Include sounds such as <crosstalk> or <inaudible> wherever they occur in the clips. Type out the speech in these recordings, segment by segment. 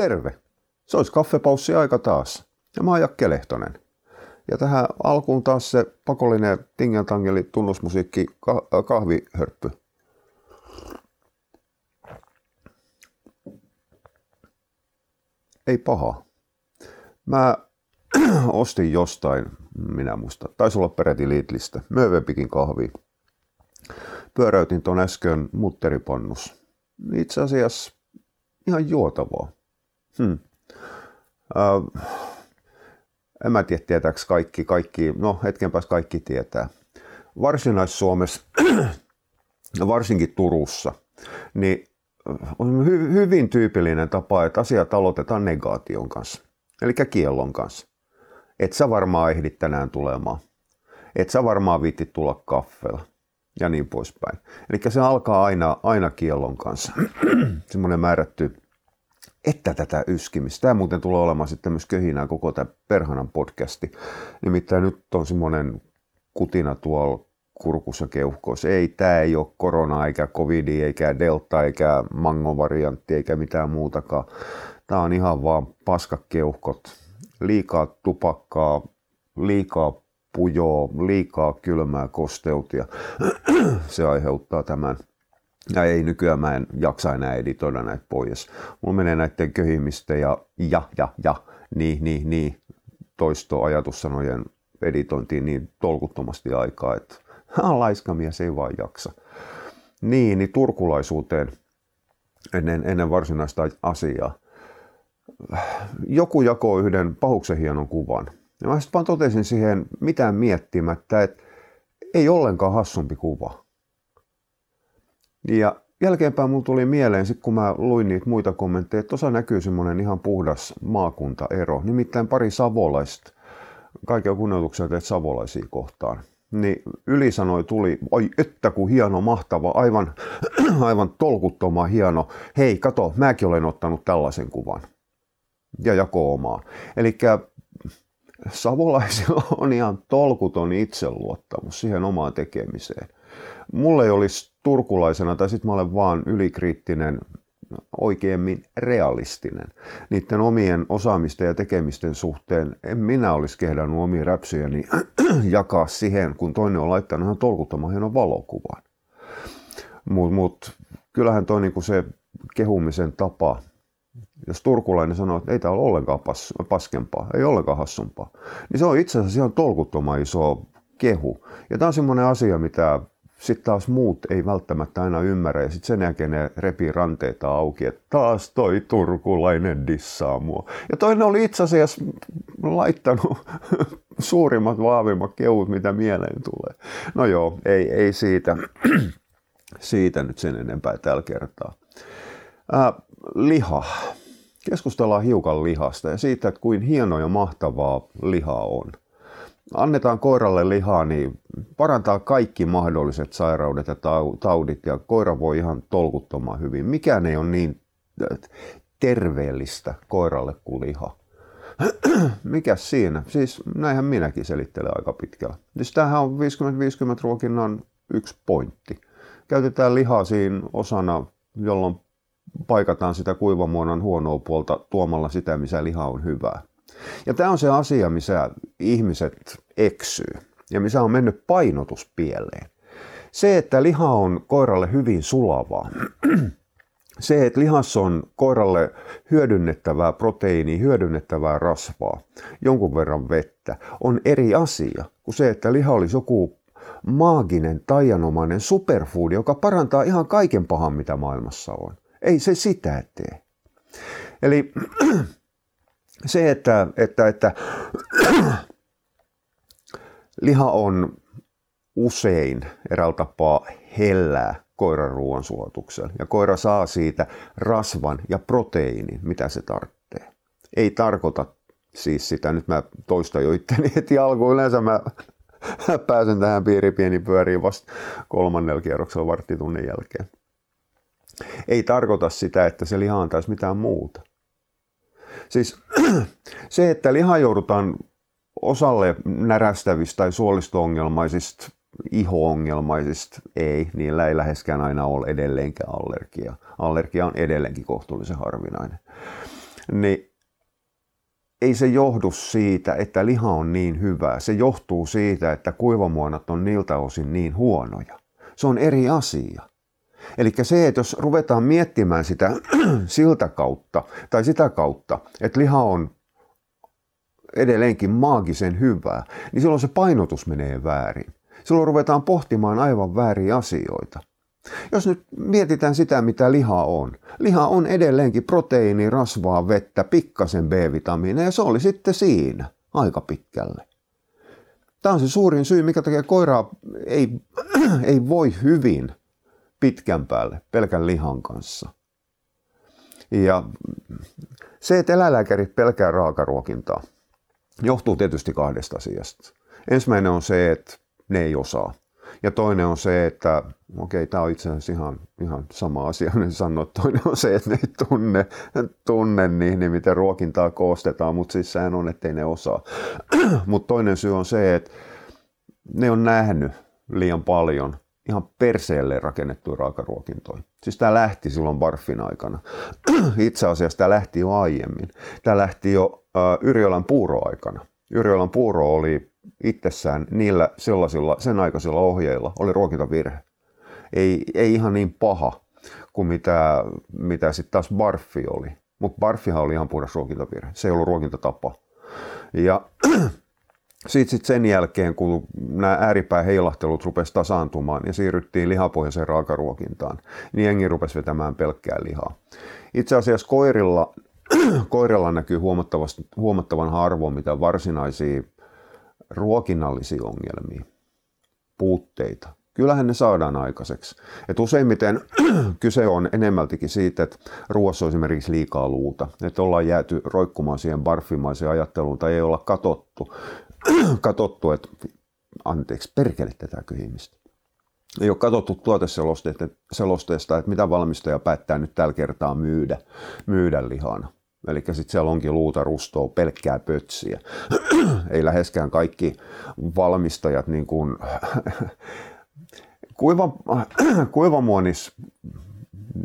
Terve! Se olisi kaffepaussi aika taas. Ja mä oon Jakke Lehtonen. Ja tähän alkuun taas se pakollinen tingeltangeli tunnusmusiikki kahvihörppy. Ei paha. Mä <clears throat> ostin jostain, minä muista, taisi olla peräti Lidlistä, Mövepikin kahvi. Pyöräytin ton äsken mutteripannus. Itse asiassa ihan juotavaa. Hmm. Äh, en mä tiedä, tietääkö kaikki, kaikki, no hetken päästä kaikki tietää. Varsinais-Suomessa, <clears throat> varsinkin Turussa, niin on hy- hyvin tyypillinen tapa, että asiat aloitetaan negaation kanssa, eli kiellon kanssa. Et sä varmaan ehdit tänään tulemaan. Et sä varmaan viitti tulla kaffella ja niin poispäin. Eli se alkaa aina, aina kiellon kanssa. <clears throat> Semmoinen määrätty, että tätä yskimistä. Tämä muuten tulee olemaan sitten myös köhinää koko tämä Perhanan podcasti. Nimittäin nyt on semmoinen kutina tuolla kurkussa keuhkoissa. Ei, tämä ei ole korona, eikä covid, eikä delta, eikä mangovariantti, eikä mitään muutakaan. Tämä on ihan vaan paskakeuhkot. Liikaa tupakkaa, liikaa pujoa, liikaa kylmää kosteutia. <clears throat> Se aiheuttaa tämän. Ja ei nykyään mä en jaksa enää editoida näitä pois. Mulla menee näiden köhimisten ja ja ja ja niin niin niin toisto ajatussanojen editointiin niin tolkuttomasti aikaa, että <laughs> laiskamies ei vaan jaksa. Niin, niin turkulaisuuteen ennen, ennen varsinaista asiaa. Joku jakoi yhden pahuksen hienon kuvan. Ja mä sitten vaan totesin siihen mitään miettimättä, että ei ollenkaan hassumpi kuva. Ja jälkeenpäin mulla tuli mieleen, sit kun mä luin niitä muita kommentteja, että tuossa näkyy semmoinen ihan puhdas maakuntaero. Nimittäin pari savolaista, kaiken kunnioituksia teet savolaisia kohtaan. Niin ylisanoi tuli, oi että kun hieno, mahtava, aivan, <clears throat> aivan tolkuttoman hieno. Hei, kato, mäkin olen ottanut tällaisen kuvan. Ja jako omaa. Eli savolaisilla on ihan tolkuton itseluottamus siihen omaan tekemiseen. Mulle ei olisi turkulaisena, tai sitten mä olen vaan ylikriittinen, oikeemmin realistinen. Niiden omien osaamisten ja tekemisten suhteen en minä olisi kehdannut omia räpsyjäni <clears throat> jakaa siihen, kun toinen on laittanut ihan tolkuttoman hienon valokuvan. Mutta mut, kyllähän toi niinku se kehumisen tapa, jos turkulainen sanoo, että ei tämä ole ollenkaan pas, paskempaa, ei ollenkaan hassumpaa, niin se on itse asiassa ihan tolkuttoman iso kehu. Ja tämä on semmoinen asia, mitä sitten taas muut ei välttämättä aina ymmärrä ja sitten sen jälkeen ne repii ranteita auki, että taas toi turkulainen dissaa mua. Ja toinen oli itse asiassa laittanut <laughs> suurimmat, vaavimmat kehut, mitä mieleen tulee. No joo, ei, ei siitä, <clears throat> siitä nyt sen enempää tällä kertaa. Äh, liha. Keskustellaan hiukan lihasta ja siitä, että kuin hieno ja mahtavaa liha on annetaan koiralle lihaa, niin parantaa kaikki mahdolliset sairaudet ja taudit ja koira voi ihan tolkuttoman hyvin. Mikään ei ole niin terveellistä koiralle kuin liha. <clears throat> Mikä siinä? Siis näinhän minäkin selittelen aika pitkällä. Siis tämähän on 50-50 ruokinnan yksi pointti. Käytetään lihaa siinä osana, jolloin paikataan sitä kuivamuonan huonoa puolta tuomalla sitä, missä liha on hyvää. Ja tämä on se asia, missä ihmiset eksyy ja missä on mennyt painotus pieleen. Se, että liha on koiralle hyvin sulavaa, <clears throat> se, että lihassa on koiralle hyödynnettävää proteiiniä, hyödynnettävää rasvaa, jonkun verran vettä, on eri asia kuin se, että liha olisi joku maaginen, taianomainen superfood, joka parantaa ihan kaiken pahan, mitä maailmassa on. Ei se sitä tee. Eli <clears throat> se, että, että, että <clears throat> liha on usein eräällä tapaa hellää koiran ruoansuotuksella. Ja koira saa siitä rasvan ja proteiinin, mitä se tarvitsee. Ei tarkoita siis sitä, nyt mä toistan jo itteni heti alkuun. Yleensä mä <laughs> pääsen tähän piiri pieni pyöriin vasta kolmannella kierroksella varttitunnin jälkeen. Ei tarkoita sitä, että se liha antaisi mitään muuta. Siis <clears throat> se, että liha joudutaan osalle närästävistä tai suolisto-ongelmaisista, iho-ongelmaisista, ei, niillä ei läheskään aina ole edelleenkään allergia. Allergia on edelleenkin kohtuullisen harvinainen. niin ei se johdu siitä, että liha on niin hyvää. Se johtuu siitä, että kuivamuonat on niiltä osin niin huonoja. Se on eri asia. Eli se, että jos ruvetaan miettimään sitä <clears throat> siltä kautta tai sitä kautta, että liha on edelleenkin maagisen hyvää, niin silloin se painotus menee väärin. Silloin ruvetaan pohtimaan aivan vääriä asioita. Jos nyt mietitään sitä, mitä liha on. Liha on edelleenkin proteiini, rasvaa, vettä, pikkasen B-vitamiineja ja se oli sitten siinä aika pitkälle. Tämä on se suurin syy, mikä takia koiraa ei, <clears throat> ei voi hyvin pitkän päälle pelkän lihan kanssa. Ja se, että eläinlääkärit pelkää raakaruokintaa, johtuu tietysti kahdesta asiasta. Ensimmäinen on se, että ne ei osaa. Ja toinen on se, että okei, tämä on itse asiassa ihan, ihan sama asia, ne sanoo. Toinen on se, että ne ei tunne, tunne niin, niin miten ruokintaa koostetaan, mutta siis sehän on, ettei ne osaa. <clears throat> mutta toinen syy on se, että ne on nähnyt liian paljon ihan perseelle rakennettuja raakaruokintoja. Siis tämä lähti silloin Barfin aikana. <clears throat> Itse asiassa tämä lähti jo aiemmin. Tämä lähti jo äh, Yrjölän puuroaikana. Yrjölän puuro oli itsessään niillä sellaisilla sen aikaisilla ohjeilla oli ruokintavirhe. Ei, ei ihan niin paha kuin mitä, mitä sitten taas Barfi oli. Mutta Barfihan oli ihan puhdas ruokintavirhe. Se ei ollut ruokintatapa. Ja <clears throat> sitten sit sen jälkeen, kun nämä ääripää heilahtelut rupesivat tasaantumaan ja siirryttiin lihapohjaiseen raakaruokintaan, niin jengi rupesi vetämään pelkkää lihaa. Itse asiassa koirilla, <clears throat> koirilla näkyy huomattavan harvoin mitä varsinaisia ruokinnallisia ongelmia, puutteita. Kyllähän ne saadaan aikaiseksi. Et useimmiten <clears throat> kyse on enemmältikin siitä, että ruoassa on esimerkiksi liikaa luuta. Että ollaan jääty roikkumaan siihen barfimaiseen ajatteluun tai ei olla katottu, <clears throat> katottu että anteeksi, perkele tätä ihmistä. Ei ole katsottu tuoteselosteesta, että mitä valmistaja päättää nyt tällä kertaa myydä, myydä lihana. Eli sitten siellä onkin luuta, rustoa, pelkkää pötsiä. <clears throat> Ei läheskään kaikki valmistajat niin kuin kuiva, <clears throat> kuivamuonis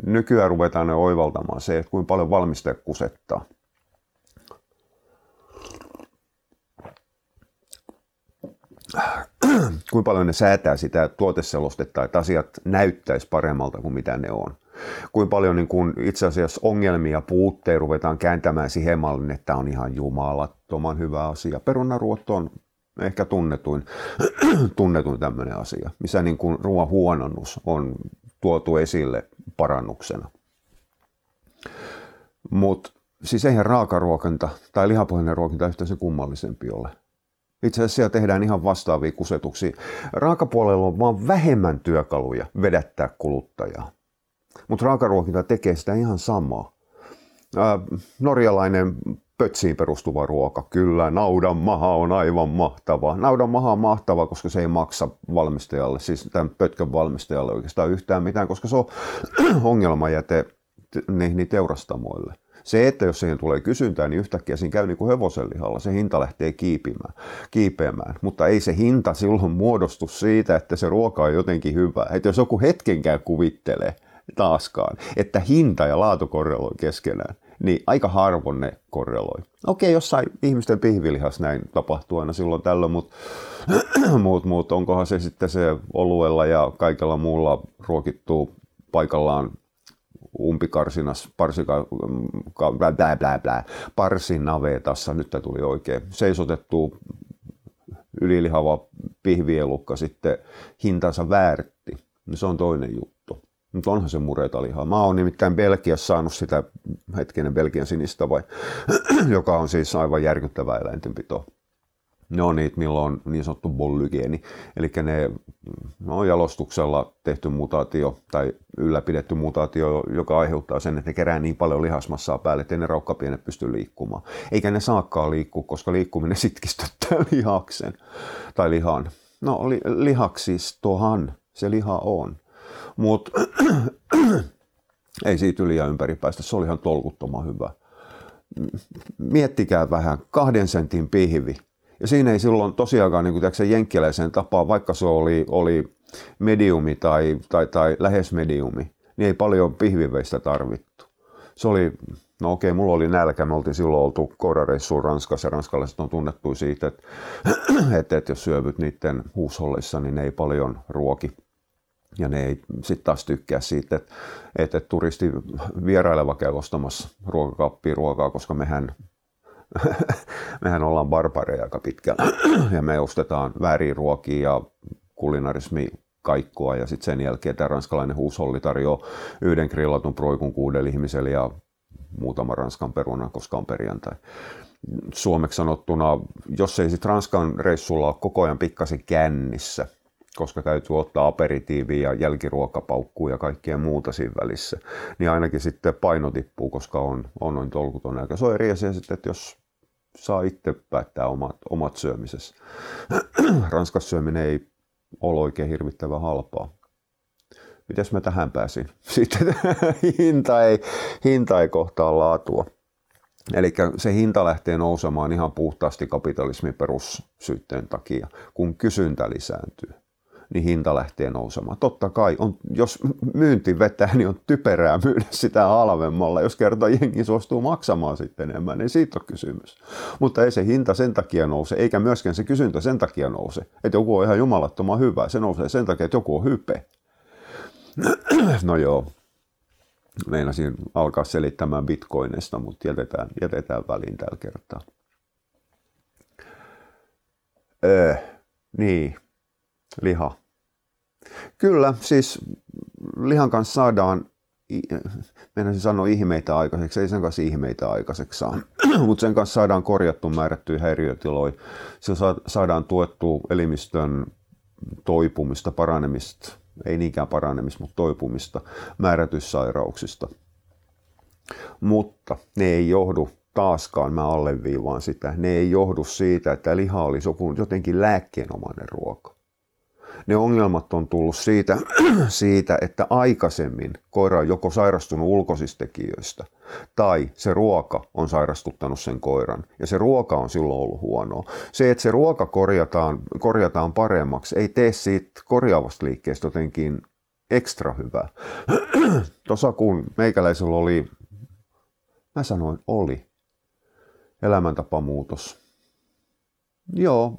nykyään ruvetaan oivaltamaan se, että kuinka paljon valmistaja kusettaa. <clears throat> kuinka paljon ne säätää sitä tuoteselostetta, että asiat näyttäisi paremmalta kuin mitä ne on kuinka paljon niin kuin itse asiassa ongelmia, puutteja ruvetaan kääntämään siihen mallin, että on ihan jumalattoman hyvä asia. Perunaruotto on ehkä tunnetuin, <clears throat> tunnetuin tämmöinen asia, missä niin kuin ruoan huononnus on tuotu esille parannuksena. Mutta siis eihän raakaruokinta tai lihapohjainen ruokinta yhtä se kummallisempi ole. Itse asiassa siellä tehdään ihan vastaavia kusetuksia. Raakapuolella on vaan vähemmän työkaluja vedättää kuluttajaa. Mutta raakaruokinta tekee sitä ihan samaa. Norjalainen pötsiin perustuva ruoka, kyllä, naudan maha on aivan mahtava. Naudan maha on mahtava, koska se ei maksa valmistajalle, siis tämän pötkön valmistajalle oikeastaan yhtään mitään, koska se on <clears throat> ongelmajäte niihin teurastamoille. Se, että jos siihen tulee kysyntää, niin yhtäkkiä siinä käy niin kuin hevosenlihalla, se hinta lähtee kiipimään, kiipeämään. Mutta ei se hinta silloin muodostu siitä, että se ruoka on jotenkin hyvä. Että jos joku hetkenkään kuvittelee, taaskaan, että hinta ja laatu korreloi keskenään, niin aika harvoin ne korreloi. Okei, jossain ihmisten pihvilihas näin tapahtuu aina silloin tällöin, mutta <clears throat> muut, muut, onkohan se sitten se oluella ja kaikella muulla ruokittuu paikallaan umpikarsinas, parsika, blä, blä, blä, parsinavetassa, nyt tämä tuli oikein, seisotettu ylilihava pihvielukka sitten hintansa väärti, niin se on toinen juttu. Mutta onhan se mureta lihaa. Mä oon nimittäin Belgiassa saanut sitä, hetkinen Belgian sinistä vai, <clears throat> joka on siis aivan järkyttävää eläintenpitoa. Ne on niitä, milloin on niin sanottu bollygeeni, eli ne on jalostuksella tehty mutaatio tai ylläpidetty mutaatio, joka aiheuttaa sen, että ne kerää niin paljon lihasmassaa päälle, että ne raukkapienet pysty liikkumaan. Eikä ne saakkaan liikkua, koska liikkuminen <laughs> sitkistyttää lihaksen tai lihan. No li, lihaksistohan se liha on. Mutta <clears throat> ei siitä yli ja ympäri päästä. Se oli ihan tolkuttoman hyvä. Miettikää vähän, kahden sentin pihvi. Ja siinä ei silloin tosiaankaan niin kuin jenkkiläisen tapaa, vaikka se oli, oli mediumi tai, tai, tai lähes mediumi, niin ei paljon pihviveistä tarvittu. se oli, no okei, mulla oli nälkä, me oltiin silloin oltu koirareissuun Ranskassa ja ranskalaiset on tunnettu siitä, että, <clears throat> että, että jos syövyt niiden huushollissa, niin ne ei paljon ruoki. Ja ne ei sitten taas tykkää siitä, että, että turisti vieraileva käy ostamassa ruokakaappia ruokaa, koska mehän <laughs> mehän ollaan barbareja aika pitkällä <clears throat> ja me ostetaan väärin ruokia ja kulinarismi kaikkoa ja sitten sen jälkeen tämä ranskalainen huusholli tarjoaa yhden grillatun proikun kuudelle ihmiselle ja muutama ranskan peruna, koska on perjantai. Suomeksi sanottuna, jos ei sitten Ranskan reissulla ole koko ajan pikkasen kännissä, koska täytyy ottaa aperitiiviä ja jälkiruokapaukkuu ja kaikkea muuta siinä välissä, niin ainakin sitten paino tippuu, koska on, on noin tolkuton aika. Se on eri asia sitten, että jos saa itse päättää omat, omat syömisessä. <clears throat> Ranskas syöminen ei ole oikein hirvittävän halpaa. Mitäs mä tähän pääsin? <laughs> Sitten hinta ei, hinta ei kohtaa laatua. Eli se hinta lähtee nousemaan ihan puhtaasti kapitalismin perussyytteen takia, kun kysyntä lisääntyy niin hinta lähtee nousemaan. Totta kai, on, jos myynti vetää, niin on typerää myydä sitä halvemmalla. Jos kerta jengi suostuu maksamaan sitten enemmän, niin siitä on kysymys. Mutta ei se hinta sen takia nouse, eikä myöskään se kysyntä sen takia nouse, että joku on ihan jumalattoman hyvä. Se nousee sen takia, että joku on hype. <clears throat> No joo, meinasin alkaa selittämään bitcoinista, mutta jätetään, jätetään väliin tällä kertaa. Öö, niin, liha. Kyllä, siis lihan kanssa saadaan, meidän sanoa ihmeitä aikaiseksi, ei sen kanssa ihmeitä aikaiseksi saa, <clears throat> mutta sen kanssa saadaan korjattu määrättyjä häiriötiloja, sillä saadaan tuettua elimistön toipumista, paranemista, ei niinkään paranemista, mutta toipumista määrätyistä sairauksista. Mutta ne ei johdu taaskaan, mä alleviivaan sitä, ne ei johdu siitä, että liha olisi jotenkin lääkkeenomainen ruoka ne ongelmat on tullut siitä, <clears throat> siitä, että aikaisemmin koira on joko sairastunut ulkoisista tekijöistä tai se ruoka on sairastuttanut sen koiran ja se ruoka on silloin ollut huonoa. Se, että se ruoka korjataan, korjataan paremmaksi, ei tee siitä korjaavasta liikkeestä jotenkin ekstra hyvää. <clears throat> Tuossa kun meikäläisellä oli, mä sanoin oli, elämäntapamuutos. Joo,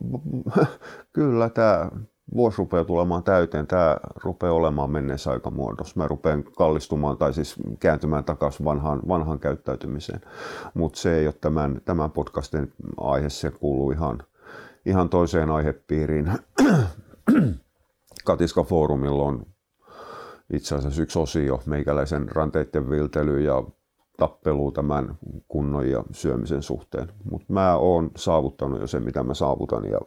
<laughs> kyllä tämä vuosi rupeaa tulemaan täyteen, tämä rupeaa olemaan menneessä aikamuodossa. Mä rupean kallistumaan tai siis kääntymään takaisin vanhaan, vanhaan käyttäytymiseen. Mutta se ei ole tämän, tämän podcastin aihe, se kuuluu ihan, ihan toiseen aihepiiriin. <clears throat> Katiska-foorumilla on itse asiassa yksi osio meikäläisen ranteiden viltely ja tappelu tämän kunnon ja syömisen suhteen. Mutta mä oon saavuttanut jo sen, mitä mä saavutan ja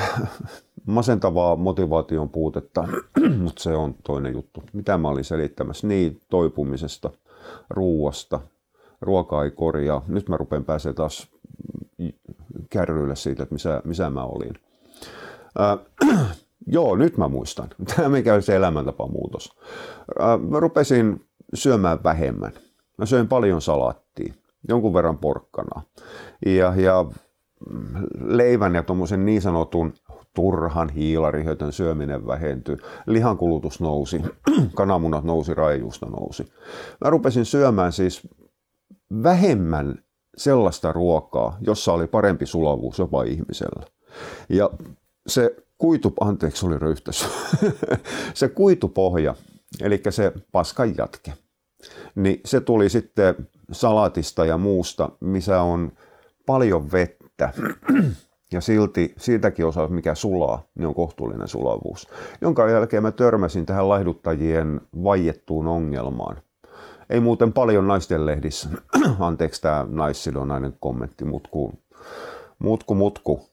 <laughs> masentavaa motivaation puutetta, <clears throat> mutta se on toinen juttu. Mitä mä olin selittämässä? Niin, toipumisesta, ruuasta. Ruoka ei korjaa. Nyt mä rupean pääsemään taas kärryille siitä, että missä, missä mä olin. Äh, <clears throat> joo, nyt mä muistan. <laughs> Tämä mikä oli se elämäntapamuutos. Äh, mä rupesin syömään vähemmän. Mä söin paljon salaattia, jonkun verran porkkanaa. Ja, ja leivän ja tuommoisen niin sanotun turhan hiilarihötön syöminen vähentyi, lihankulutus nousi, <clears throat> kananmunat nousi, raejuusto nousi. Mä rupesin syömään siis vähemmän sellaista ruokaa, jossa oli parempi sulavuus jopa ihmisellä. Ja se kuitu, anteeksi oli röyhtäs, <laughs> se kuitupohja, eli se paskan jatke, niin se tuli sitten salatista ja muusta, missä on paljon vettä vettä ja silti siltäkin osaa, mikä sulaa, niin on kohtuullinen sulavuus. Jonka jälkeen mä törmäsin tähän laihduttajien vaiettuun ongelmaan. Ei muuten paljon naisten lehdissä, <clears throat> anteeksi tämä naissidonainen kommentti, mutku, mutku, mutku.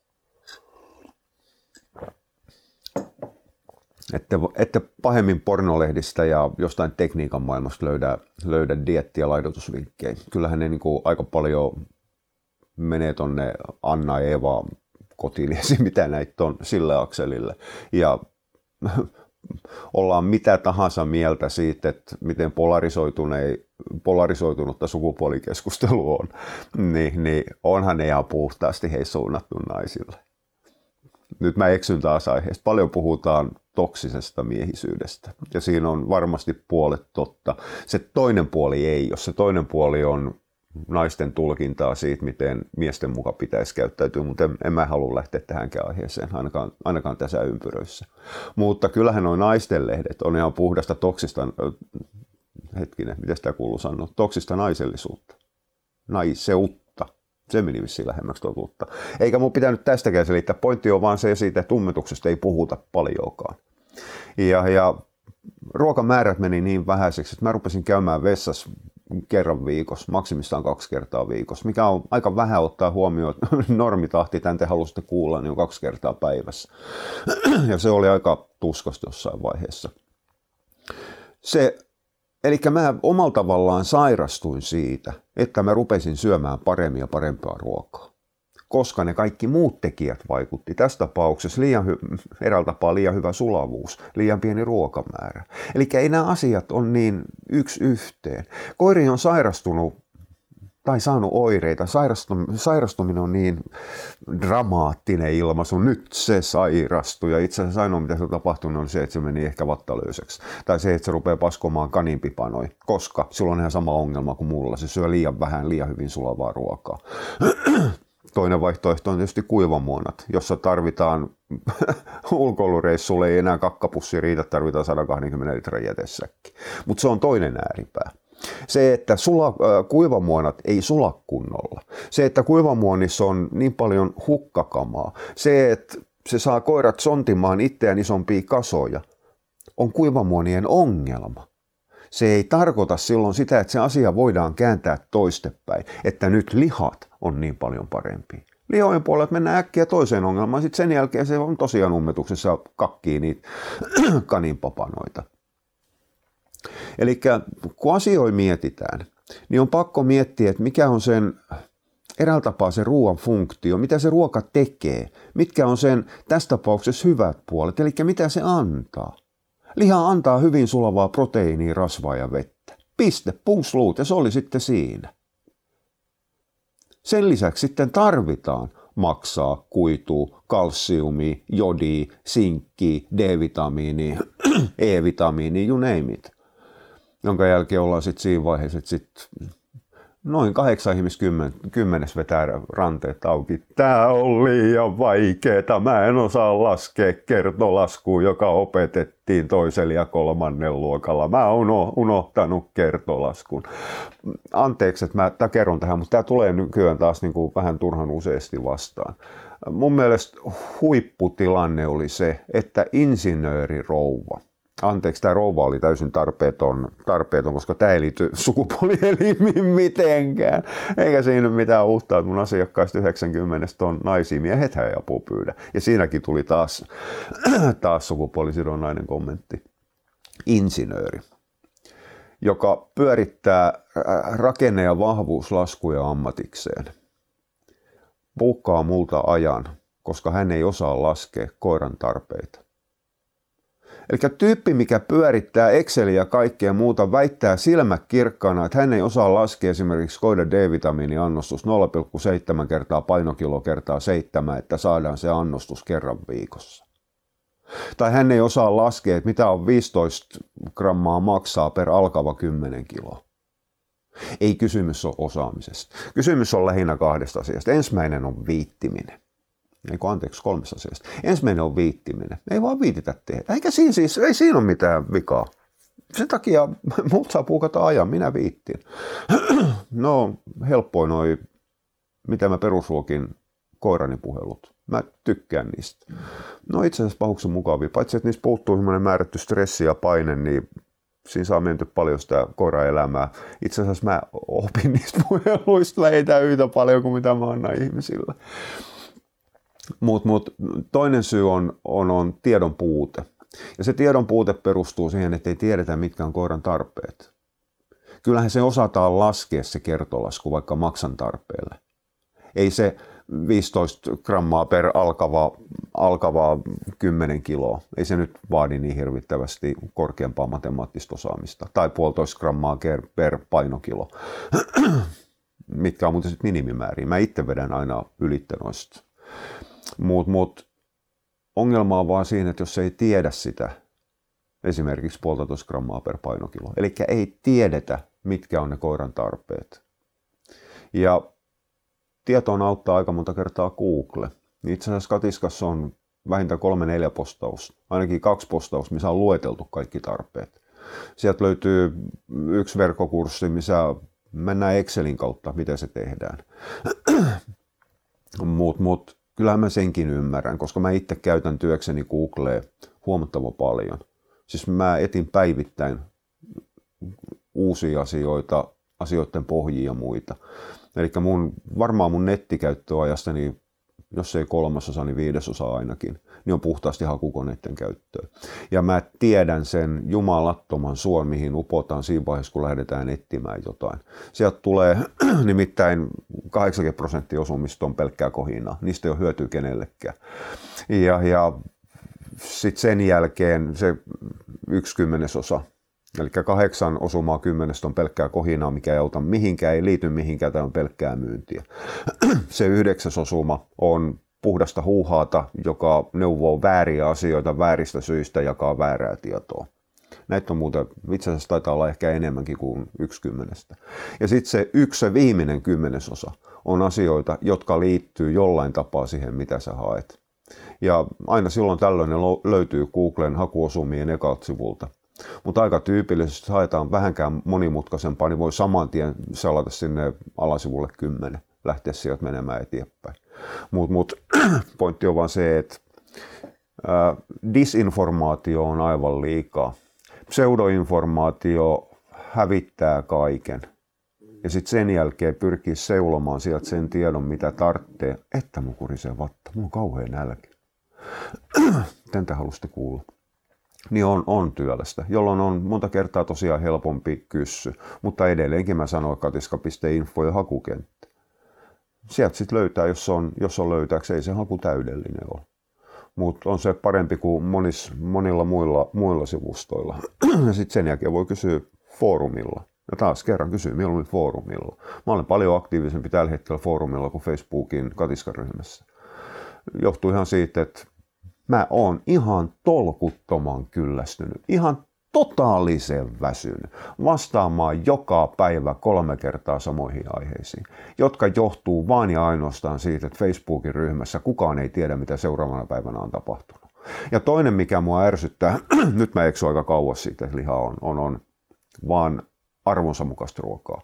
Että, että pahemmin pornolehdistä ja jostain tekniikan maailmasta löydä, löydä dietti- ja laidotusvinkkejä. Kyllähän ne niin kuin aika paljon menee tonne Anna Eeva kotiin <laughs> ja mitä näitä on sille akselille. Ja <laughs> ollaan mitä tahansa mieltä siitä, että miten polarisoitunutta sukupuolikeskustelu on, <laughs> niin, niin onhan ne ihan puhtaasti hei suunnattu naisille. nyt mä eksyn taas aiheesta. Paljon puhutaan toksisesta miehisyydestä. Ja siinä on varmasti puolet totta. Se toinen puoli ei, jos se toinen puoli on naisten tulkintaa siitä, miten miesten muka pitäisi käyttäytyä, mutta en, en mä halua lähteä tähänkään aiheeseen, ainakaan, ainakaan tässä ympyröissä. Mutta kyllähän nuo naisten lehdet on ihan puhdasta toksista, hetkinen, miten sitä kuuluu sanoa, toksista naisellisuutta, naiseutta. Se meni vissiin lähemmäksi totuutta. Eikä mun pitänyt tästäkään selittää. Pointti on vaan se siitä, että tummetuksesta ei puhuta paljonkaan. Ja, ja ruokamäärät meni niin vähäiseksi, että mä rupesin käymään vessassa kerran viikossa, maksimissaan kaksi kertaa viikossa, mikä on aika vähän ottaa huomioon, <laughs> normitahti, tämän te halusitte kuulla, niin on kaksi kertaa päivässä. <clears throat> Ja se oli aika tuskasta jossain vaiheessa. Se, eli mä omalla tavallaan sairastuin siitä, että mä rupesin syömään paremmin ja parempaa ruokaa koska ne kaikki muut tekijät vaikutti. Tässä tapauksessa liian hy- eräältä tapaa liian hyvä sulavuus, liian pieni ruokamäärä. Eli ei nämä asiat on niin yksi yhteen. Koiri on sairastunut tai saanut oireita. Sairastuminen on niin dramaattinen ilmaisu. Nyt se sairastui. Ja itse asiassa ainoa, mitä se on tapahtunut, on se, että se meni ehkä vattalöyseksi. Tai se, että se rupeaa paskomaan kaninpipanoi. Koska sillä on ihan sama ongelma kuin mulla. Se syö liian vähän, liian hyvin sulavaa ruokaa. Toinen vaihtoehto on tietysti kuivamuonat, jossa tarvitaan <laughs> ulkoilureissulle ei enää kakkapussi riitä, tarvitaan 120 litran jätesäkki. Mutta se on toinen ääripää. Se, että sula, äh, kuivamuonat ei sula kunnolla. Se, että kuivamuonissa on niin paljon hukkakamaa. Se, että se saa koirat sontimaan itseään isompia kasoja, on kuivamuonien ongelma. Se ei tarkoita silloin sitä, että se asia voidaan kääntää toistepäin, että nyt lihat on niin paljon parempi. Lihojen puolella mennään äkkiä toiseen ongelmaan, sitten sen jälkeen se on tosiaan ummetuksessa kakkii niitä <clears throat> kaninpapanoita. Eli kun asioita mietitään, niin on pakko miettiä, että mikä on sen eräällä tapaa se ruoan funktio, mitä se ruoka tekee, mitkä on sen tässä tapauksessa hyvät puolet, eli mitä se antaa. Liha antaa hyvin sulavaa proteiinia, rasvaa ja vettä. Piste, punsluut ja se oli sitten siinä. Sen lisäksi sitten tarvitaan maksaa, kuituu, kalsiumi, jodi, sinkki, D-vitamiini, <clears throat> E-vitamiini, you name it. Jonka jälkeen ollaan sitten siinä vaiheessa, että sitten noin kahdeksan ihmistä kymmen, kymmenes vetää ranteet auki. Tää on liian vaikeeta, mä en osaa laskea kertolaskuun, joka opetettiin toisella ja kolmannen luokalla. Mä oon unohtanut kertolaskun. Anteeksi, että mä kerron tähän, mutta tämä tulee nykyään taas niin kuin vähän turhan useasti vastaan. Mun mielestä huipputilanne oli se, että insinöörirouva – Anteeksi, tämä rouva oli täysin tarpeeton, tarpeeton koska tämä ei liity <laughs> sukupuolielimiin mitenkään. Eikä siinä mitään että mun asiakkaista 90 on naisia, miehet ei apua pyydä. Ja siinäkin tuli taas, <clears throat> taas sukupuolisidonnainen kommentti. Insinööri, joka pyörittää rakenne- ja vahvuuslaskuja ammatikseen. Puukkaa multa ajan, koska hän ei osaa laskea koiran tarpeita Eli tyyppi, mikä pyörittää Exceliä ja kaikkea muuta, väittää silmä kirkkaana, että hän ei osaa laskea esimerkiksi koida D-vitamiiniannostus 0,7 kertaa painokilo kertaa 7, että saadaan se annostus kerran viikossa. Tai hän ei osaa laskea, että mitä on 15 grammaa maksaa per alkava 10 kiloa. Ei kysymys ole osaamisesta. Kysymys on lähinnä kahdesta asiasta. Ensimmäinen on viittiminen ei kun anteeksi, kolmessa asiasta. Ensimmäinen on viittiminen. Ei vaan viititä tehdä. Eikä siinä siis, ei siinä ole mitään vikaa. Sen takia <laughs> muut saa puukata ajan, minä viittin. <clears throat> no, helppoin noi, mitä mä perusluokin koirani puhelut. Mä tykkään niistä. No itse asiassa pahuksen mukavia. Paitsi, että niistä puuttuu semmoinen määrätty stressi ja paine, niin siinä saa menty paljon sitä koiraelämää. Itse asiassa mä opin niistä <laughs> puheluista lähitä yhtä paljon kuin mitä mä annan ihmisille. Mutta mut, toinen syy on, on, on tiedon puute. Ja se tiedon puute perustuu siihen, että ei tiedetä, mitkä on koiran tarpeet. Kyllähän se osataan laskea se kertolasku vaikka maksan tarpeelle. Ei se 15 grammaa per alkava, alkava 10 kiloa. Ei se nyt vaadi niin hirvittävästi korkeampaa matemaattista osaamista. Tai puolitoista grammaa per painokilo, <clears throat> mitkä on muuten minimimääriä. Mä itse vedän aina ylittä Mut, mut, ongelma on vaan siinä, että jos ei tiedä sitä, esimerkiksi puolitoista grammaa per painokilo, eli ei tiedetä, mitkä on ne koiran tarpeet. Ja tietoon auttaa aika monta kertaa Google. Niin itse asiassa Katiskassa on vähintään kolme neljä postaus, ainakin kaksi postaus, missä on lueteltu kaikki tarpeet. Sieltä löytyy yksi verkkokurssi, missä mennään Excelin kautta, miten se tehdään. <clears throat> Mutta mut, kyllähän mä senkin ymmärrän, koska mä itse käytän työkseni Googlea huomattavan paljon. Siis mä etin päivittäin uusia asioita, asioiden pohjia ja muita. Eli mun, varmaan mun nettikäyttöajasta, niin jos ei kolmasosa, niin viidesosa ainakin, niin on puhtaasti hakukoneiden käyttöä. Ja mä tiedän sen jumalattoman suon, mihin upotaan siinä vaiheessa, kun lähdetään etsimään jotain. Sieltä tulee <clears throat> nimittäin 80 prosenttia osumista on pelkkää kohinaa. Niistä ei ole hyötyä kenellekään. Ja, ja sitten sen jälkeen se yksi kymmenesosa Eli kahdeksan osumaa kymmenestä on pelkkää kohinaa, mikä ei auta mihinkään, ei liity mihinkään, tämä on pelkkää myyntiä. <clears throat> Se yhdeksäs osuma on puhdasta huuhaata, joka neuvoo vääriä asioita vääristä syistä, jakaa väärää tietoa. Näitä on muuten, itse asiassa taitaa olla ehkä enemmänkin kuin yksi kymmenestä. Ja sitten se yksi se viimeinen kymmenesosa on asioita, jotka liittyy jollain tapaa siihen, mitä sä haet. Ja aina silloin tällöin ne löytyy Googlen hakuosumien ekalta sivulta. Mutta aika tyypillisesti haetaan vähänkään monimutkaisempaa, niin voi saman tien selata sinne alasivulle 10, lähteä sieltä menemään eteenpäin. Mutta mut, <clears throat> pointti on vaan se, että disinformaatio on aivan liikaa. Pseudoinformaatio hävittää kaiken. Ja sitten sen jälkeen pyrkii seulomaan sieltä sen tiedon, mitä tarvitsee, että mun kurisee vatta. Mulla on kauhean nälkä. <clears throat> Täntä halusitte kuulla niin on, on työlästä, jolloin on monta kertaa tosiaan helpompi kyssy. Mutta edelleenkin mä sanoin katiska.info ja hakukenttä. Sieltä sitten löytää, jos on, jos on löytääkseen, ei se haku täydellinen ole. Mutta on se parempi kuin monis, monilla muilla, muilla sivustoilla. <clears throat> sitten sen jälkeen voi kysyä foorumilla. Ja taas kerran kysyy mieluummin foorumilla. Mä olen paljon aktiivisempi tällä hetkellä foorumilla kuin Facebookin katiskaryhmässä. Johtuu ihan siitä, että mä oon ihan tolkuttoman kyllästynyt, ihan totaalisen väsynyt. Vastaamaan joka päivä kolme kertaa samoihin aiheisiin, jotka johtuu vain ja ainoastaan siitä, että Facebookin ryhmässä kukaan ei tiedä, mitä seuraavana päivänä on tapahtunut. Ja toinen, mikä mua ärsyttää, <clears throat> nyt mä eksyn aika kauas siitä, että liha on, on, on vaan arvonsa mukaista ruokaa,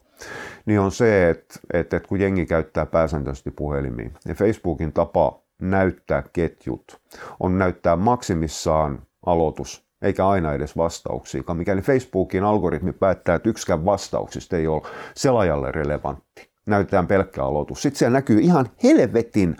niin on se, että, että, että kun jengi käyttää pääsääntöisesti puhelimia, niin Facebookin tapa näyttää ketjut, on näyttää maksimissaan aloitus, eikä aina edes vastauksia, mikäli Facebookin algoritmi päättää, että yksikään vastauksista ei ole selajalle relevantti. Näytetään pelkkä aloitus. Sitten siellä näkyy ihan helvetin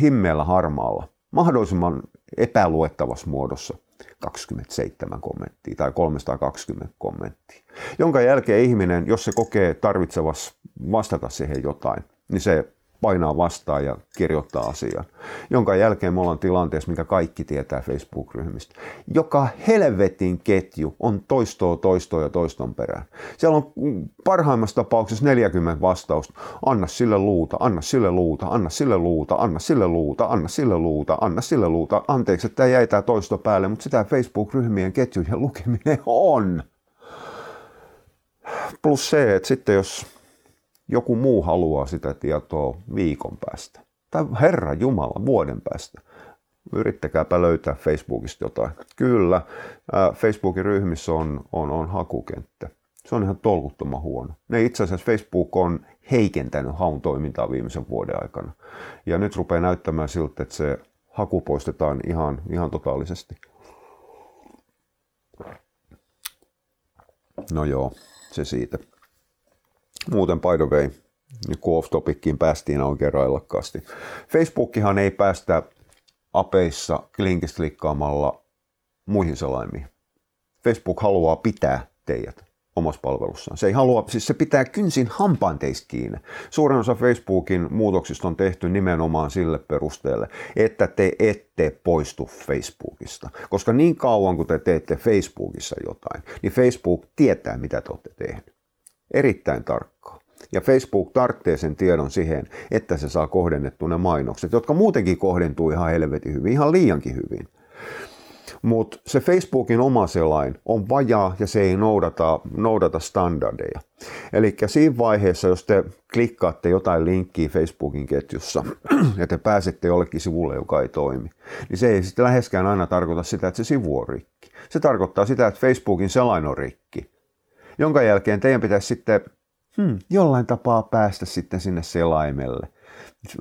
himmeellä, harmaalla, mahdollisimman epäluettavassa muodossa. 27 kommenttia tai 320 kommenttia, jonka jälkeen ihminen, jos se kokee tarvitsevassa vastata siihen jotain, niin se painaa vastaan ja kirjoittaa asian. Jonka jälkeen me ollaan tilanteessa, mikä kaikki tietää Facebook-ryhmistä. Joka helvetin ketju on toistoa, toistoa ja toiston perään. Siellä on parhaimmassa tapauksessa 40 vastausta. Anna sille luuta, anna sille luuta, anna sille luuta, anna sille luuta, anna sille luuta, anna sille luuta. Anteeksi, että tämä jäi tämä toisto päälle, mutta sitä Facebook-ryhmien ketjujen lukeminen on. Plus se, että sitten jos joku muu haluaa sitä tietoa viikon päästä. Tai Herra Jumala, vuoden päästä. Yrittäkääpä löytää Facebookista jotain. Kyllä, Facebookin ryhmissä on, on, on hakukenttä. Se on ihan tolkuttoman huono. Ne itse asiassa Facebook on heikentänyt haun toimintaa viimeisen vuoden aikana. Ja nyt rupeaa näyttämään siltä, että se haku poistetaan ihan, ihan totaalisesti. No joo, se siitä. Muuten by the way, niin kun off topickiin päästiin oikein railakkaasti. Facebookihan ei päästä apeissa linkistä klikkaamalla muihin selaimiin. Facebook haluaa pitää teidät omassa palvelussaan. Se ei halua, siis se pitää kynsin hampaan teistä kiinni. Suurin osa Facebookin muutoksista on tehty nimenomaan sille perusteelle, että te ette poistu Facebookista. Koska niin kauan kuin te teette Facebookissa jotain, niin Facebook tietää, mitä te olette tehneet. Erittäin tarkkaan. Ja Facebook tarvitsee sen tiedon siihen, että se saa kohdennettua ne mainokset, jotka muutenkin kohdentuu ihan helvetin hyvin, ihan liiankin hyvin. Mutta se Facebookin oma selain on vajaa ja se ei noudata, noudata standardeja. Eli siinä vaiheessa, jos te klikkaatte jotain linkkiä Facebookin ketjussa <clears throat> ja te pääsette jollekin sivulle, joka ei toimi, niin se ei sitten läheskään aina tarkoita sitä, että se sivu on rikki. Se tarkoittaa sitä, että Facebookin selain on rikki, jonka jälkeen teidän pitäisi sitten hmm, jollain tapaa päästä sitten sinne selaimelle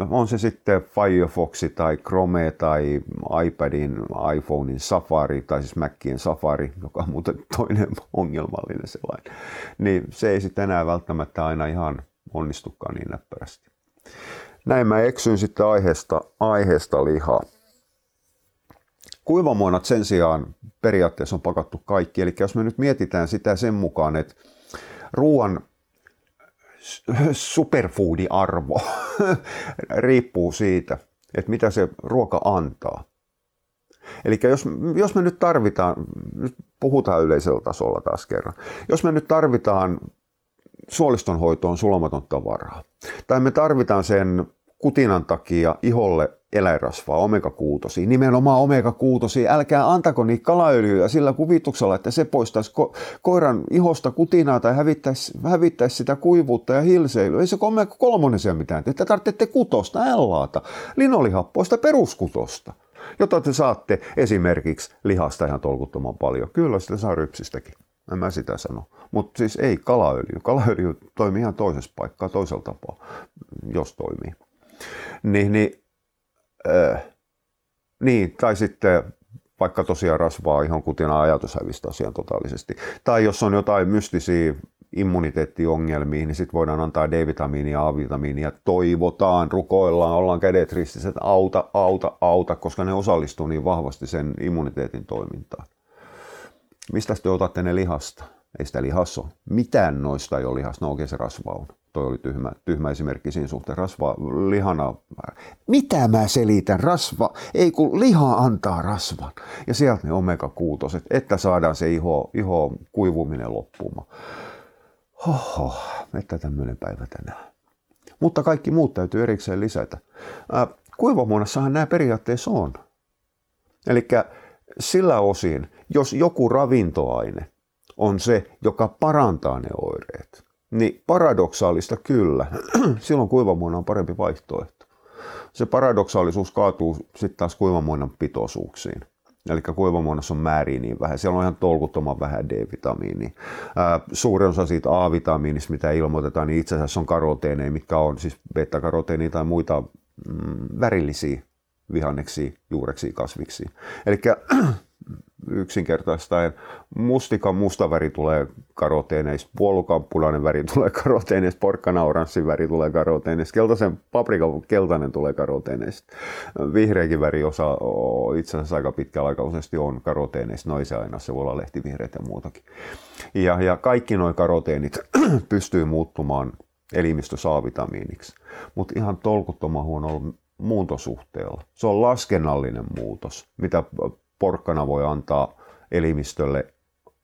on se sitten Firefox tai Chrome tai iPadin, iPhonein Safari tai siis Macien Safari, joka on muuten toinen <laughs> ongelmallinen sellainen, niin se ei sitten enää välttämättä aina ihan onnistukaan niin näppärästi. Näin mä eksyin sitten aiheesta, aiheesta lihaa. Kuivamuonat sen sijaan periaatteessa on pakattu kaikki. Eli jos me nyt mietitään sitä sen mukaan, että ruoan superfoodi-arvo <laughs> riippuu siitä, että mitä se ruoka antaa. Eli jos, jos me nyt tarvitaan, nyt puhutaan yleisellä tasolla taas kerran, jos me nyt tarvitaan suolistonhoitoon sulamaton tavaraa, tai me tarvitaan sen kutinan takia iholle eläinrasvaa, omega-6, nimenomaan omega-6, älkää antako niitä kalaöljyjä sillä kuvituksella, että se poistaisi ko- koiran ihosta kutinaa tai hävittäisi, hävittäisi sitä kuivuutta ja hilseilyä. Ei se omega-3 siellä mitään, te tarvitsette kutosta, ällaata, linolihappoista peruskutosta jota te saatte esimerkiksi lihasta ihan tolkuttoman paljon. Kyllä sitä saa rypsistäkin, en mä sitä sano. Mutta siis ei kalaöljy. Kalaöljy toimii ihan toisessa paikkaa, toisella tapaa, jos toimii. Niin, niin Äh, niin, tai sitten vaikka tosiaan rasvaa ihan kutina ajatus hävistä asian totaalisesti. Tai jos on jotain mystisiä immuniteettiongelmia, niin sitten voidaan antaa D-vitamiinia, A-vitamiinia, toivotaan, rukoillaan, ollaan kädet ristissä, että auta, auta, auta, koska ne osallistuu niin vahvasti sen immuniteetin toimintaan. Mistä te otatte ne lihasta? Ei sitä lihassa ole. Mitään noista ei ole lihasta, no oikein se rasva on toi oli tyhmä, tyhmä esimerkki siinä suhteen. Rasva lihana. Mitä mä selitän? Rasva. Ei kun liha antaa rasvan. Ja sieltä ne omega-6, että saadaan se iho, iho kuivuminen loppumaan. Hoho, että tämmöinen päivä tänään. Mutta kaikki muut täytyy erikseen lisätä. Äh, kuivamuonassahan nämä periaatteessa on. Eli sillä osin, jos joku ravintoaine on se, joka parantaa ne oireet, niin paradoksaalista kyllä. <clears throat> Silloin kuivamuona on parempi vaihtoehto. Se paradoksaalisuus kaatuu sitten taas kuivamuonan pitoisuuksiin. Eli kuivamuonassa on määriä niin vähän. Siellä on ihan tolkuttoman vähän D-vitamiinia. suurin osa siitä A-vitamiinista, mitä ilmoitetaan, niin itse asiassa on karoteeneja, mitkä on siis beta-karoteenia tai muita mm, värillisiä vihanneksia, juureksia, kasviksi. Eli <clears throat> yksinkertaistaen mustikan musta väri tulee karoteeneista, puolukan punainen väri tulee karoteeneista, porkkana oranssi väri tulee karoteeneista, keltaisen paprikan keltainen tulee karoteeneista. Vihreäkin väri osa itse asiassa aika pitkällä aika useasti on karoteeneista, no ei se aina, se voi olla lehtivihreät ja muutakin. Ja, ja kaikki nuo karoteenit <clears throat> pystyy muuttumaan elimistö vitamiiniksi, mutta ihan tolkuttoman huono muuntosuhteella. Se on laskennallinen muutos, mitä porkkana voi antaa elimistölle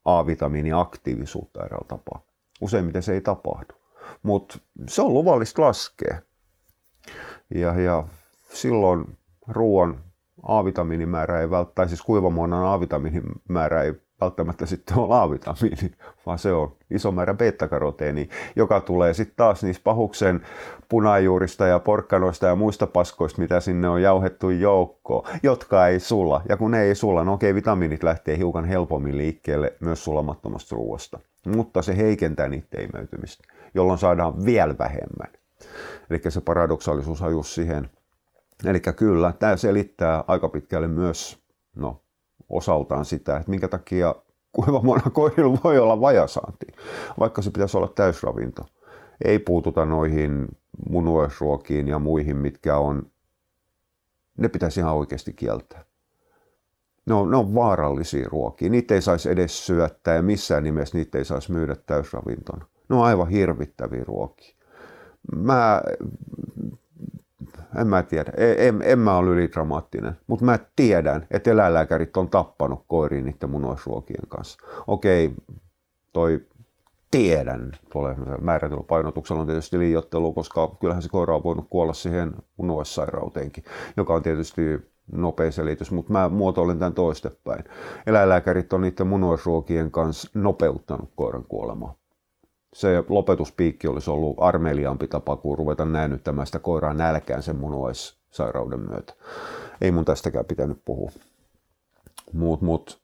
A-vitamiiniaktiivisuutta eräällä tapaa. Useimmiten se ei tapahdu, mutta se on luvallista laskea. Ja, ja silloin ruoan A-vitamiinimäärä ei välttämättä, siis kuivamuonan A-vitamiinimäärä ei välttämättä sitten ole A-vitamiini, <laughs> vaan se on iso määrä beta-karoteeni, joka tulee sitten taas niistä pahuksen punajuurista ja porkkanoista ja muista paskoista, mitä sinne on jauhettu joukkoon, jotka ei sulla. Ja kun ne ei sulla, no okei, vitamiinit lähtee hiukan helpommin liikkeelle myös sulamattomasta ruoasta, mutta se heikentää niiden imeytymistä, jolloin saadaan vielä vähemmän. Eli se paradoksaalisuus just siihen. Eli kyllä, tämä selittää aika pitkälle myös no, osaltaan sitä, että minkä takia kuivamuonakoirilla <laughs> voi olla vajasaanti, vaikka se pitäisi olla täysravinto. Ei puututa noihin munuaisruokiin ja muihin, mitkä on, ne pitäisi ihan oikeasti kieltää. Ne on, ne on vaarallisia ruokia. Niitä ei saisi edes syöttää ja missään nimessä niitä ei saisi myydä täysravintona. Ne on aivan hirvittäviä ruokia. Mä en mä tiedä, e, en, en mä ole ylidramaattinen, mutta mä tiedän, että eläinlääkärit on tappanut koiriin niiden munoisruokien kanssa. Okei, toi tiedän. Määrätyllä painotuksella on tietysti liiottelu, koska kyllähän se koira on voinut kuolla siihen munuaissairauteenkin, joka on tietysti nopea selitys, mutta mä muotoilen tämän toistepäin. Eläinlääkärit on niiden munuaisruokien kanssa nopeuttanut koiran kuolemaa. Se lopetuspiikki olisi ollut armeliaampi tapa kuin ruveta näännyttämään sitä koiraa nälkään sen munuaissairauden myötä. Ei mun tästäkään pitänyt puhua. Mut, mut,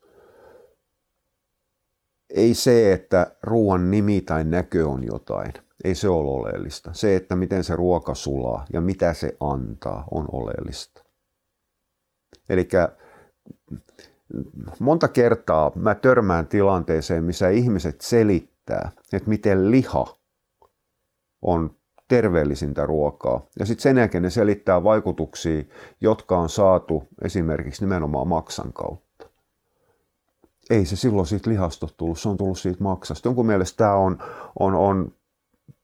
ei se, että ruoan nimi tai näkö on jotain, ei se ole oleellista. Se, että miten se ruoka sulaa ja mitä se antaa, on oleellista. Eli monta kertaa mä törmään tilanteeseen, missä ihmiset selittää, että miten liha on terveellisintä ruokaa. Ja sitten sen jälkeen ne selittää vaikutuksia, jotka on saatu esimerkiksi nimenomaan maksan kautta ei se silloin siitä lihasta tullut, se on tullut siitä maksasta. Jonkun mielestä tämä on, on, on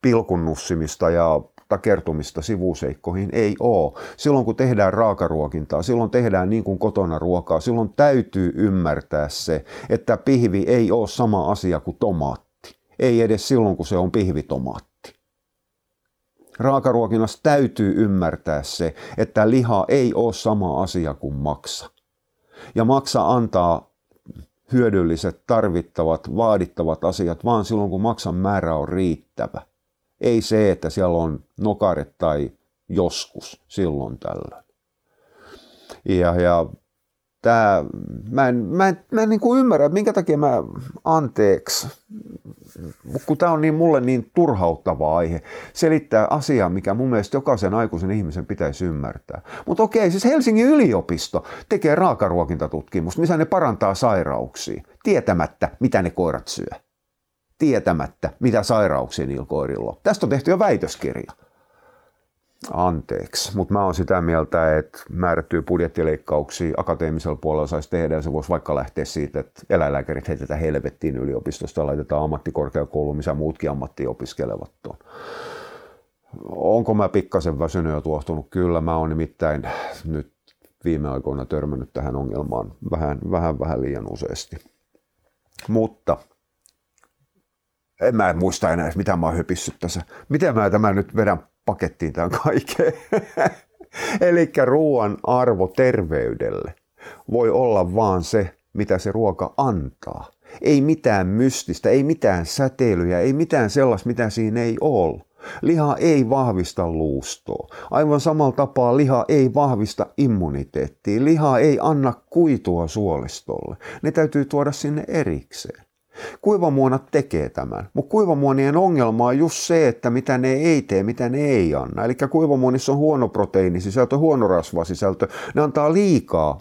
pilkunnussimista ja takertumista sivuseikkoihin. Ei ole. Silloin kun tehdään raakaruokintaa, silloin tehdään niin kuin kotona ruokaa, silloin täytyy ymmärtää se, että pihvi ei ole sama asia kuin tomaatti. Ei edes silloin, kun se on pihvitomaatti. Raakaruokinnassa täytyy ymmärtää se, että liha ei ole sama asia kuin maksa. Ja maksa antaa hyödylliset, tarvittavat, vaadittavat asiat vaan silloin, kun maksan määrä on riittävä. Ei se, että siellä on nokaret tai joskus silloin tällöin. Ja, ja tää, mä en, mä en, mä en niin kuin ymmärrä, minkä takia mä anteeksi, kun tämä on niin mulle niin turhauttava aihe, selittää asiaa, mikä mun mielestä jokaisen aikuisen ihmisen pitäisi ymmärtää. Mutta okei, siis Helsingin yliopisto tekee raakaruokintatutkimusta, missä ne parantaa sairauksia, tietämättä, mitä ne koirat syö. Tietämättä, mitä sairauksia niillä koirilla on. Tästä on tehty jo väitöskirja anteeksi, mutta mä oon sitä mieltä, että määrättyjä budjettileikkauksia akateemisella puolella saisi tehdä ja se voisi vaikka lähteä siitä, että eläinlääkärit heitetään helvettiin yliopistosta ja laitetaan ammattikorkeakouluun, missä muutkin ammattia opiskelevat tuon. Onko mä pikkasen väsynyt ja tuohtunut? Kyllä, mä oon nimittäin nyt viime aikoina törmännyt tähän ongelmaan vähän, vähän, vähän liian useasti. Mutta en mä muista enää, mitä mä oon tässä. Miten mä tämä nyt vedän pakettiin tämän kaiken. <laughs> Eli ruoan arvo terveydelle voi olla vaan se, mitä se ruoka antaa. Ei mitään mystistä, ei mitään säteilyjä, ei mitään sellaista, mitä siinä ei ole. Liha ei vahvista luustoa. Aivan samalla tapaa liha ei vahvista immuniteettia. Liha ei anna kuitua suolistolle. Ne täytyy tuoda sinne erikseen. Kuivamuonat tekee tämän, mutta kuivamuonien ongelma on just se, että mitä ne ei tee, mitä ne ei anna. Eli kuivamuonissa on huono proteiinisisältö, huono rasvasisältö, ne antaa liikaa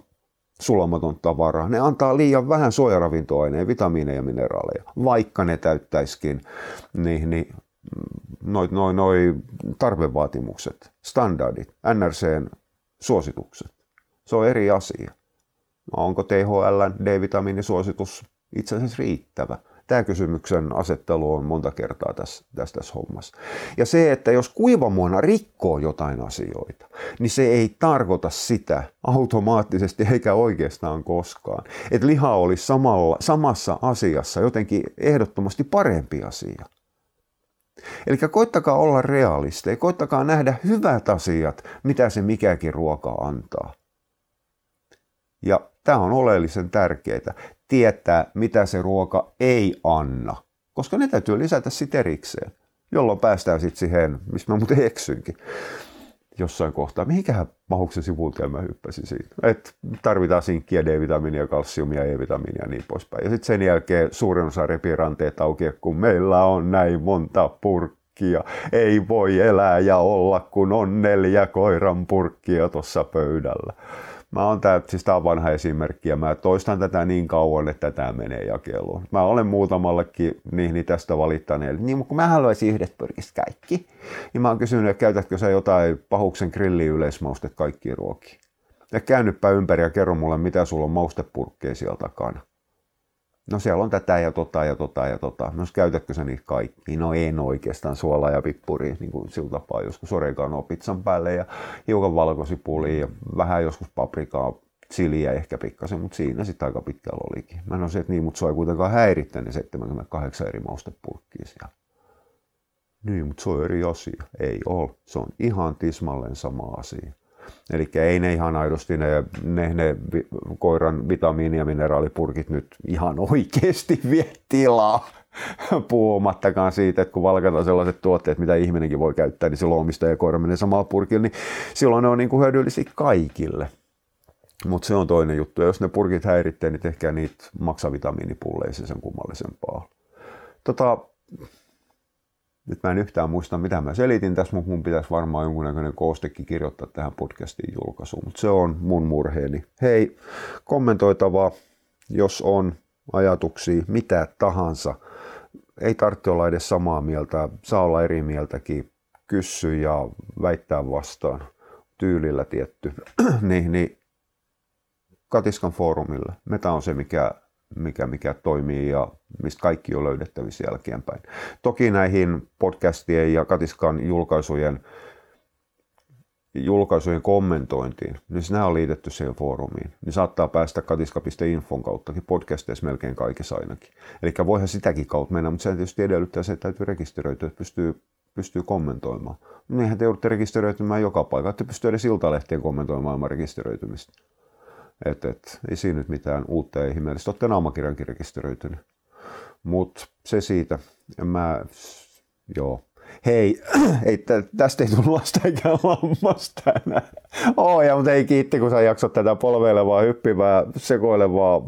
sulamaton tavaraa. Ne antaa liian vähän suojaravintoaineja, vitamiineja ja mineraaleja, vaikka ne täyttäisikin niin, niin, noin noi, noi tarvevaatimukset, standardit, NRCn suositukset. Se on eri asia. Onko THL D-vitamiinisuositus itse asiassa riittävä? Tämä kysymyksen asettelu on monta kertaa tässä, tässä, tässä hommassa. Ja se, että jos kuivamuona rikkoo jotain asioita, niin se ei tarkoita sitä automaattisesti eikä oikeastaan koskaan, että liha olisi samalla, samassa asiassa jotenkin ehdottomasti parempi asia. Eli koittakaa olla realisteja, koittakaa nähdä hyvät asiat, mitä se mikäkin ruoka antaa. Ja tämä on oleellisen tärkeää tietää, mitä se ruoka ei anna, koska ne täytyy lisätä sitten erikseen, jolloin päästään sitten siihen, missä mä muuten eksynkin jossain kohtaa. Mihinkähän mahuksen sivulta mä hyppäsin siitä. Et tarvitaan sinkkiä, D-vitamiinia, kalsiumia, E-vitamiinia ja niin poispäin. Ja sitten sen jälkeen suurin osa repii ranteet auki, kun meillä on näin monta purkkia. Ei voi elää ja olla, kun on neljä koiran purkkia tuossa pöydällä. Mä oon tää, siis tää on vanha esimerkki ja mä toistan tätä niin kauan, että tämä menee jakeluun. Mä olen muutamallekin niin tästä valittaneelle. Niin, kun mä haluaisin yhdet pyrkistä kaikki, niin mä oon kysynyt, että käytätkö sä jotain pahuksen grilli yleismaustet kaikkiin ruokiin. Ja käännyppä ympäri ja kerro mulle, mitä sulla on maustepurkkeja siellä takana. No siellä on tätä ja tota ja tota ja tota. No käytätkö sä niitä kaikki? No en oikeastaan suola ja pippuri, niin kuin sillä tapaa joskus oreganoa pizzan päälle ja hiukan valkosipulia ja vähän joskus paprikaa Chiliä ehkä pikkasen, mutta siinä sitten aika pitkällä olikin. Mä en että niin, mutta se ei kuitenkaan häirittänyt ne 78 eri maustepurkkia siellä. Niin, mutta se on eri asia. Ei ole. Se on ihan tismalleen sama asia. Eli ei ne ihan aidosti ne, ne, ne koiran vitamiini- ja mineraalipurkit nyt ihan oikeasti vie tilaa. Puhumattakaan siitä, että kun valkataan sellaiset tuotteet, mitä ihminenkin voi käyttää, niin silloin omistaja ja koira menee samalla purkilla, niin silloin ne on niin kuin hyödyllisiä kaikille. Mutta se on toinen juttu. Ja jos ne purkit häiritsee, niin tehkää niitä maksavitamiinipulleja sen kummallisempaa. Tota, nyt mä en yhtään muista, mitä mä selitin tässä, mutta mun pitäisi varmaan jonkunnäköinen koostekin kirjoittaa tähän podcastiin julkaisuun. Mutta se on mun murheeni. Hei, kommentoitavaa, jos on ajatuksia, mitä tahansa. Ei tarvitse olla edes samaa mieltä, saa olla eri mieltäkin, kyssy ja väittää vastaan tyylillä tietty. <clears throat> niin, niin Katiskan foorumille. Meta on se, mikä mikä, mikä toimii ja mistä kaikki on löydettävissä jälkeenpäin. Toki näihin podcastien ja Katiskan julkaisujen, julkaisujen kommentointiin, niin nämä on liitetty siihen foorumiin. Niin saattaa päästä katiska.infon kauttakin podcasteissa melkein kaikissa ainakin. Eli voihan sitäkin kautta mennä, mutta se tietysti edellyttää se, että täytyy rekisteröityä, että pystyy, pystyy kommentoimaan. Niinhän te joudutte rekisteröitymään joka paikka, että pystyy edes iltalehtien kommentoimaan ilman rekisteröitymistä. Et, et, ei siinä nyt mitään uutta ja ihmeellistä. Olette naamakirjankin rekisteröitynyt. Mutta se siitä. Mä, joo. Hei, <clears throat> ei, tästä ei tullut lasta eikä lammasta enää. Oh, ja, mutta ei kiitti, kun sä jaksot tätä polveilevaa, hyppivää, sekoilevaa,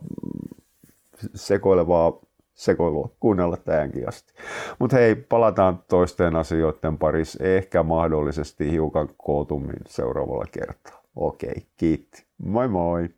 sekoilevaa sekoilua kuunnella tähänkin asti. Mutta hei, palataan toisten asioiden parissa, ehkä mahdollisesti hiukan kootummin seuraavalla kertaa. Okei, kiitti. Moi moi!